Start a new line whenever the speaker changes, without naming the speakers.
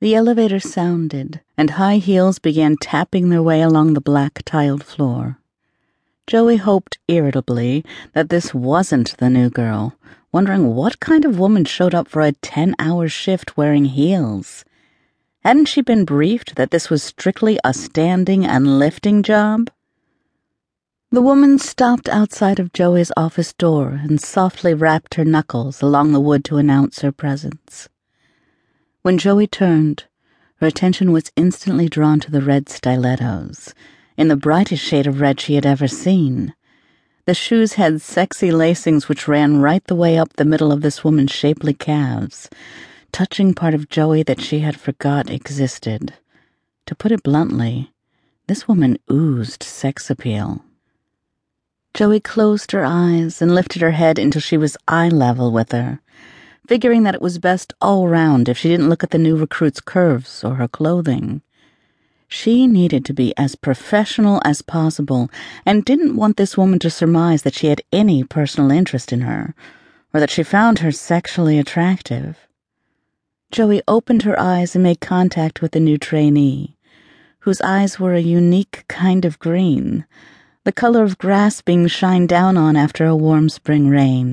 The elevator sounded, and high heels began tapping their way along the black tiled floor. Joey hoped irritably that this wasn't the new girl, wondering what kind of woman showed up for a 10 hour shift wearing heels. Hadn't she been briefed that this was strictly a standing and lifting job? The woman stopped outside of Joey's office door and softly rapped her knuckles along the wood to announce her presence. When Joey turned, her attention was instantly drawn to the red stilettos, in the brightest shade of red she had ever seen. The shoes had sexy lacings which ran right the way up the middle of this woman's shapely calves, touching part of Joey that she had forgot existed. To put it bluntly, this woman oozed sex appeal. Joey closed her eyes and lifted her head until she was eye level with her figuring that it was best all round if she didn't look at the new recruit's curves or her clothing. She needed to be as professional as possible and didn't want this woman to surmise that she had any personal interest in her or that she found her sexually attractive. Joey opened her eyes and made contact with the new trainee, whose eyes were a unique kind of green, the color of grass being shined down on after a warm spring rain.